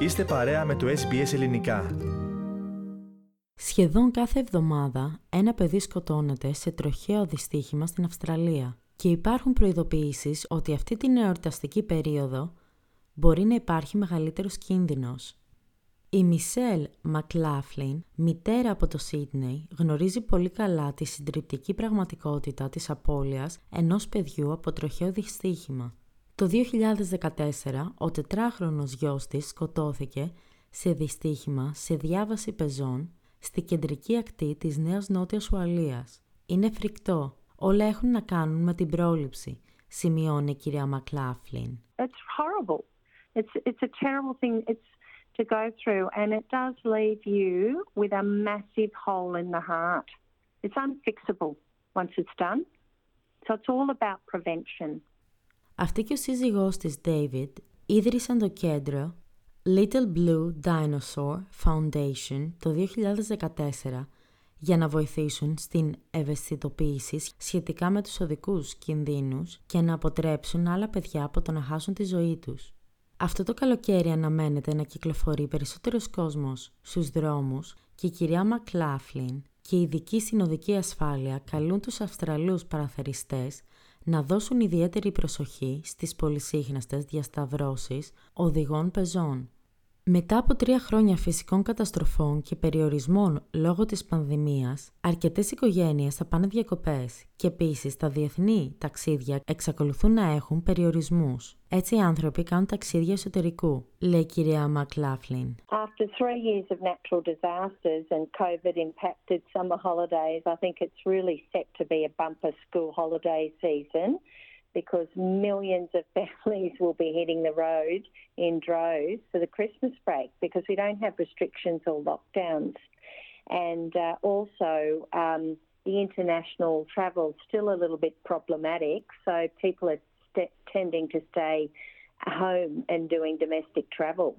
Είστε παρέα με το SBS Ελληνικά. Σχεδόν κάθε εβδομάδα ένα παιδί σκοτώνεται σε τροχαίο δυστύχημα στην Αυστραλία και υπάρχουν προειδοποιήσεις ότι αυτή την εορταστική περίοδο μπορεί να υπάρχει μεγαλύτερος κίνδυνος. Η Μισελ Μακλάφλιν, μητέρα από το Σίδνεϊ, γνωρίζει πολύ καλά τη συντριπτική πραγματικότητα της απώλειας ενός παιδιού από τροχαίο δυστύχημα. Το 2014, ο τετράχρονος γιος της σκοτώθηκε σε δυστύχημα σε διάβαση πεζών στη κεντρική ακτή της Νέας Νότιας Ουαλίας. Είναι φρικτό. Όλα έχουν να κάνουν με την πρόληψη, σημειώνει η κυρία Μακλάφλιν. It's horrible. It's, it's a terrible thing it's to go through and it does leave you with a massive hole in the heart. It's unfixable once it's done. So it's all about prevention. Αυτή και ο σύζυγός της David ίδρυσαν το κέντρο Little Blue Dinosaur Foundation το 2014 για να βοηθήσουν στην ευαισθητοποίηση σχετικά με τους οδικούς κινδύνους και να αποτρέψουν άλλα παιδιά από το να χάσουν τη ζωή τους. Αυτό το καλοκαίρι αναμένεται να κυκλοφορεί περισσότερος κόσμος στους δρόμους και η κυρία Μακλάφλιν και οι ειδικοί στην οδική ασφάλεια καλούν τους Αυστραλούς παραθεριστές να δώσουν ιδιαίτερη προσοχή στις πολυσύχναστες διασταυρώσεις οδηγών πεζών. Μετά από τρία χρόνια φυσικών καταστροφών και περιορισμών λόγω της πανδημίας, αρκετές οικογένειες θα πάνε διακοπές και επίσης τα διεθνή ταξίδια εξακολουθούν να έχουν περιορισμούς. Έτσι οι άνθρωποι κάνουν ταξίδια εσωτερικού, λέει η κυρία Μακλάφλιν. After three years of natural disasters and COVID impacted summer holidays, I think it's really set to be a bumper school holiday season. Because millions of families will be hitting the road in droves for the Christmas break because we don't have restrictions or lockdowns. And uh, also, um, the international travel is still a little bit problematic, so people are st- tending to stay home and doing domestic travel.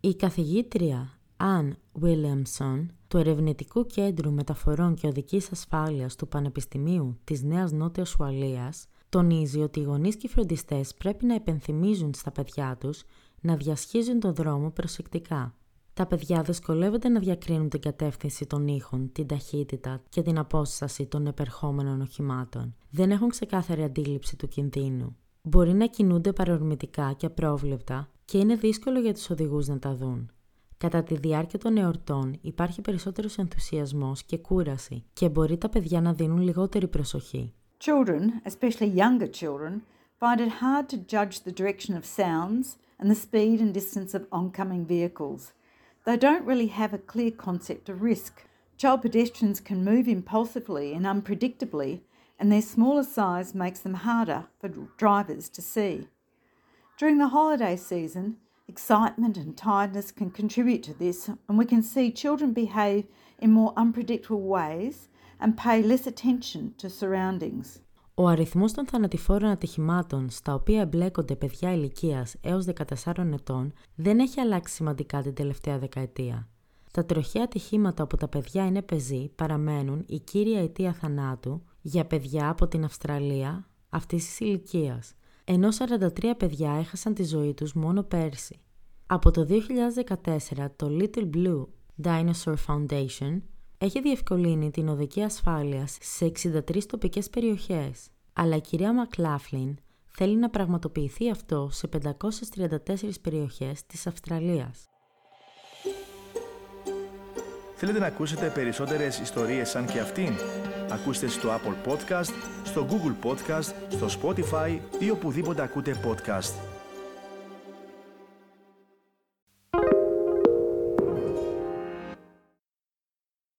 Η καθηγήτρια Αν Williamson του Ερευνητικού Κέντρου Μεταφορών και Οδικής Ασφάλειας του Πανεπιστημίου της Νέας Νότιας Ουαλίας τονίζει ότι οι γονείς και οι φροντιστές πρέπει να επενθυμίζουν στα παιδιά τους να διασχίζουν τον δρόμο προσεκτικά. Τα παιδιά δυσκολεύονται να διακρίνουν την κατεύθυνση των ήχων, την ταχύτητα και την απόσταση των επερχόμενων οχημάτων. Δεν έχουν ξεκάθαρη αντίληψη του κινδύνου. Μπορεί να κινούνται παρορμητικά και απρόβλεπτα και είναι δύσκολο για τους οδηγούς να τα δουν. Κατά τη διάρκεια των εορτών υπάρχει περισσότερος ενθουσιασμός και κούραση και μπορεί τα παιδιά να δίνουν λιγότερη προσοχή. Children, especially younger children, find it hard to judge the direction of sounds and the speed and distance of oncoming vehicles. They don't really have a clear concept of risk. Child pedestrians can move impulsively and unpredictably, and their smaller size makes them harder for drivers to see. During the holiday season, excitement and tiredness can contribute to this, and we can see children behave in more unpredictable ways and pay less attention to surroundings. Ο αριθμός των θανατηφόρων ατυχημάτων στα οποία εμπλέκονται παιδιά ηλικίας έως 14 ετών δεν έχει αλλάξει σημαντικά την τελευταία δεκαετία. Τα τροχαία ατυχήματα όπου τα παιδιά είναι πεζοί παραμένουν η κύρια αιτία θανάτου για παιδιά από την Αυστραλία αυτής της ηλικίας, ενώ 43 παιδιά έχασαν τη ζωή τους μόνο πέρσι. Από το 2014 το Little Blue Dinosaur Foundation έχει διευκολύνει την οδική ασφάλειας σε 63 τοπικές περιοχές, αλλά η κυρία Μακλάφλιν θέλει να πραγματοποιηθεί αυτό σε 534 περιοχές της Αυστραλίας. Θέλετε να ακούσετε περισσότερες ιστορίες σαν και αυτήν; Ακούστε στο Apple Podcast, στο Google Podcast, στο Spotify ή οπουδήποτε ακούτε podcast.